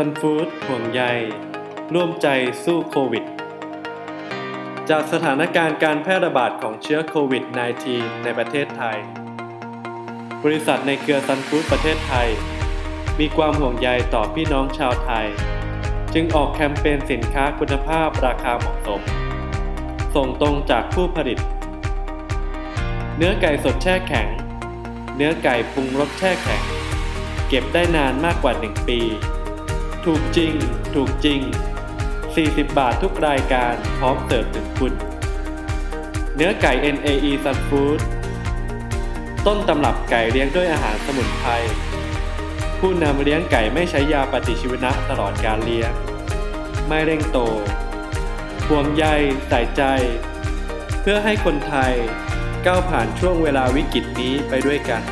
ซันฟู้ดห่วงใย ร่วมใจสู้โควิด จากสถานการณ์การแพร่ระบาดของเชื้อโควิด -19 ในประเทศไทย บริษัทในเครือซันฟู้ดประเทศไทย มีความห่วงใยต่อพี่น้องชาวไทย จึงออกแคมเปญสินค้าคุณภาพราคาเหมาะสม ส่งตรงจากผู้ผลิต เนื้อไก่สดแช่แข็ง เนื้อไก่ปรุงรสแช่แข็ง เก็บได้นานมากกว่า 1 ปี ถูกจริง ถูกจริง 40 บาททุกรายการพร้อมเสิร์ฟถึงคุณ เนื้อไก่ NAE Sun Food ต้นตำรับไก่เลี้ยงด้วยอาหารสมุนไพร ผู้นำเลี้ยงไก่ไม่ใช้ยาปฏิชีวนะตลอดการเลี้ยง ไม่เร่งโตห่วงใยใส่ใจ เพื่อให้คนไทยก้าวผ่านช่วงเวลาวิกฤตนี้ไปด้วยกัน